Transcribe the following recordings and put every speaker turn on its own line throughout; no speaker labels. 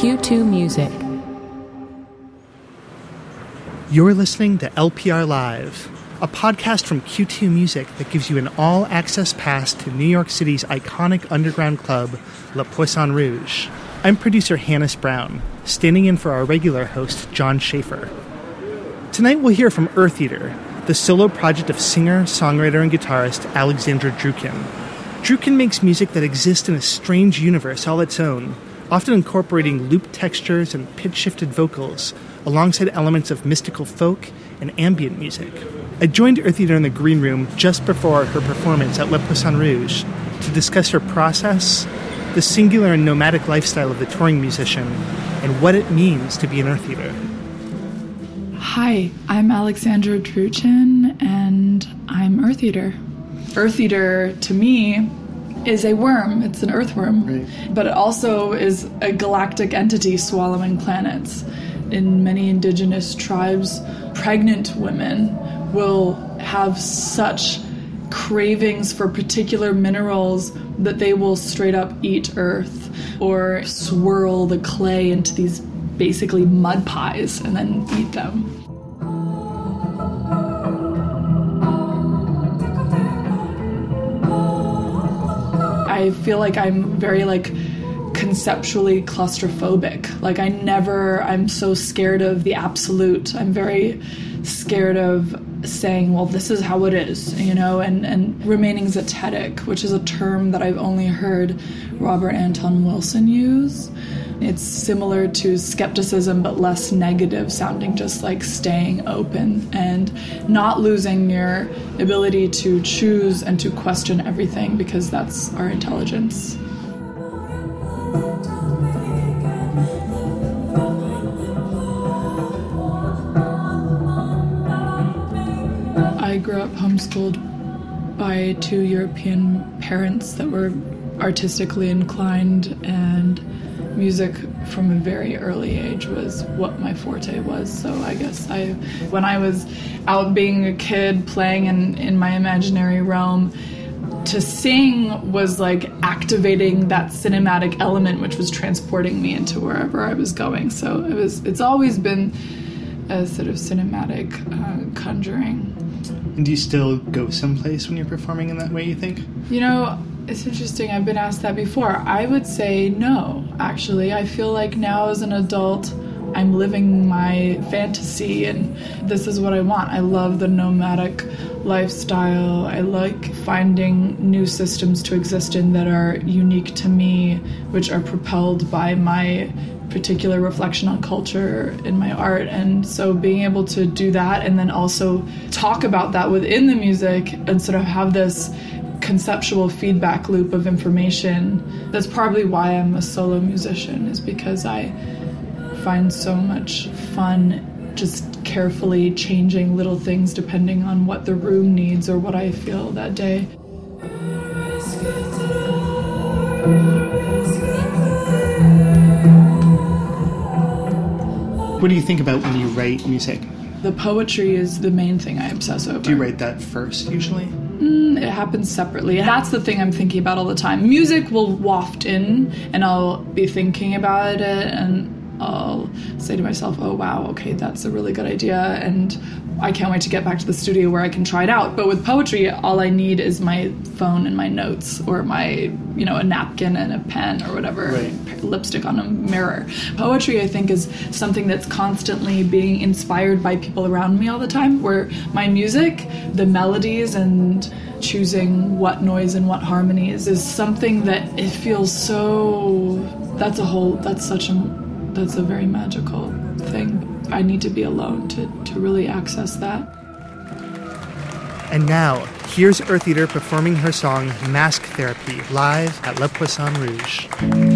Q2 Music.
You're listening to LPR Live, a podcast from Q2 Music that gives you an all access pass to New York City's iconic underground club, Le Poisson Rouge. I'm producer Hannis Brown, standing in for our regular host, John Schaefer. Tonight we'll hear from Eartheater, the solo project of singer, songwriter, and guitarist Alexandra Drewchin. Drewchin makes music that exists in a strange universe all its own, often incorporating loop textures and pitch shifted vocals, alongside elements of mystical folk and ambient music. I joined Eartheater in the green room just before her performance at Le Poisson Rouge to discuss her process, the singular and nomadic lifestyle of the touring musician, and what it means to be an Earth Eater.
Hi, I'm Alexandra Drewchin, and I'm Eartheater. Earth Eater, to me, is a worm. It's an earthworm.
Right.
But it also is a galactic entity swallowing planets. In many indigenous tribes, pregnant women will have such cravings for particular minerals that they will straight up eat earth or swirl the clay into these basically mud pies and then eat them. I feel like I'm very like conceptually claustrophobic. Like I never I'm so scared of the absolute. I'm very scared of saying, well, this is how it is, you know, and, and remaining zetetic, which is a term that I've only heard Robert Anton Wilson use. It's similar to skepticism, but less negative, sounding just like staying open and not losing your ability to choose and to question everything because that's our intelligence. I grew up homeschooled by two European parents that were artistically inclined, and music from a very early age was what my forte was. So I guess I, when I was out being a kid playing in, in my imaginary realm, to sing was like activating that cinematic element which was transporting me into wherever I was going. So it was it's always been a sort of cinematic uh, conjuring.
And do you still go someplace when you're performing in that way, you think?
You know, it's interesting. I've been asked that before. I would say no, actually. I feel like now as an adult, I'm living my fantasy and this is what I want. I love the nomadic lifestyle. I like finding new systems to exist in that are unique to me, which are propelled by my particular reflection on culture in my art. And so being able to do that and then also talk about that within the music and sort of have this conceptual feedback loop of information. That's probably why I'm a solo musician, is because I find so much fun just carefully changing little things depending on what the room needs or what I feel that day.
What do you think about when you write music?
The poetry is the main thing I obsess over.
Do you write that first usually?
Mm, it happens separately. That's the thing I'm thinking about all the time. Music will waft in, and I'll be thinking about it, and I'll say to myself, oh wow, okay, that's a really good idea, and I can't wait to get back to the studio where I can try it out. But with poetry, all I need is my phone and my notes, or my, you know, a napkin and a pen, or whatever,
Right.
lipstick on a mirror. Poetry, I think, is something that's constantly being inspired by people around me all the time. Where my music, the melodies, and choosing what noise and what harmonies is something that it feels so. That's a whole. That's such a. That's a very magical thing. I need to be alone to, to really access that.
And now, here's Eartheater performing her song Mask Therapy live at Le Poisson Rouge.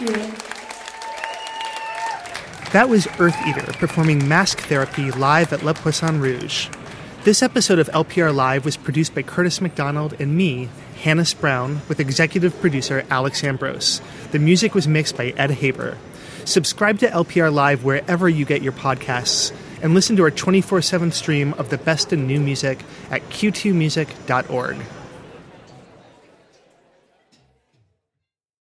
You.
That was Earth Eater performing Mask Therapy live at Le Poisson Rouge. This episode of LPR Live was produced by Curtis McDonald and me, Hannis Brown, with executive producer Alex Ambrose. The music was mixed by Ed Haber. Subscribe to LPR Live wherever you get your podcasts and listen to our 24 7 stream of the best in new music at q2music.org.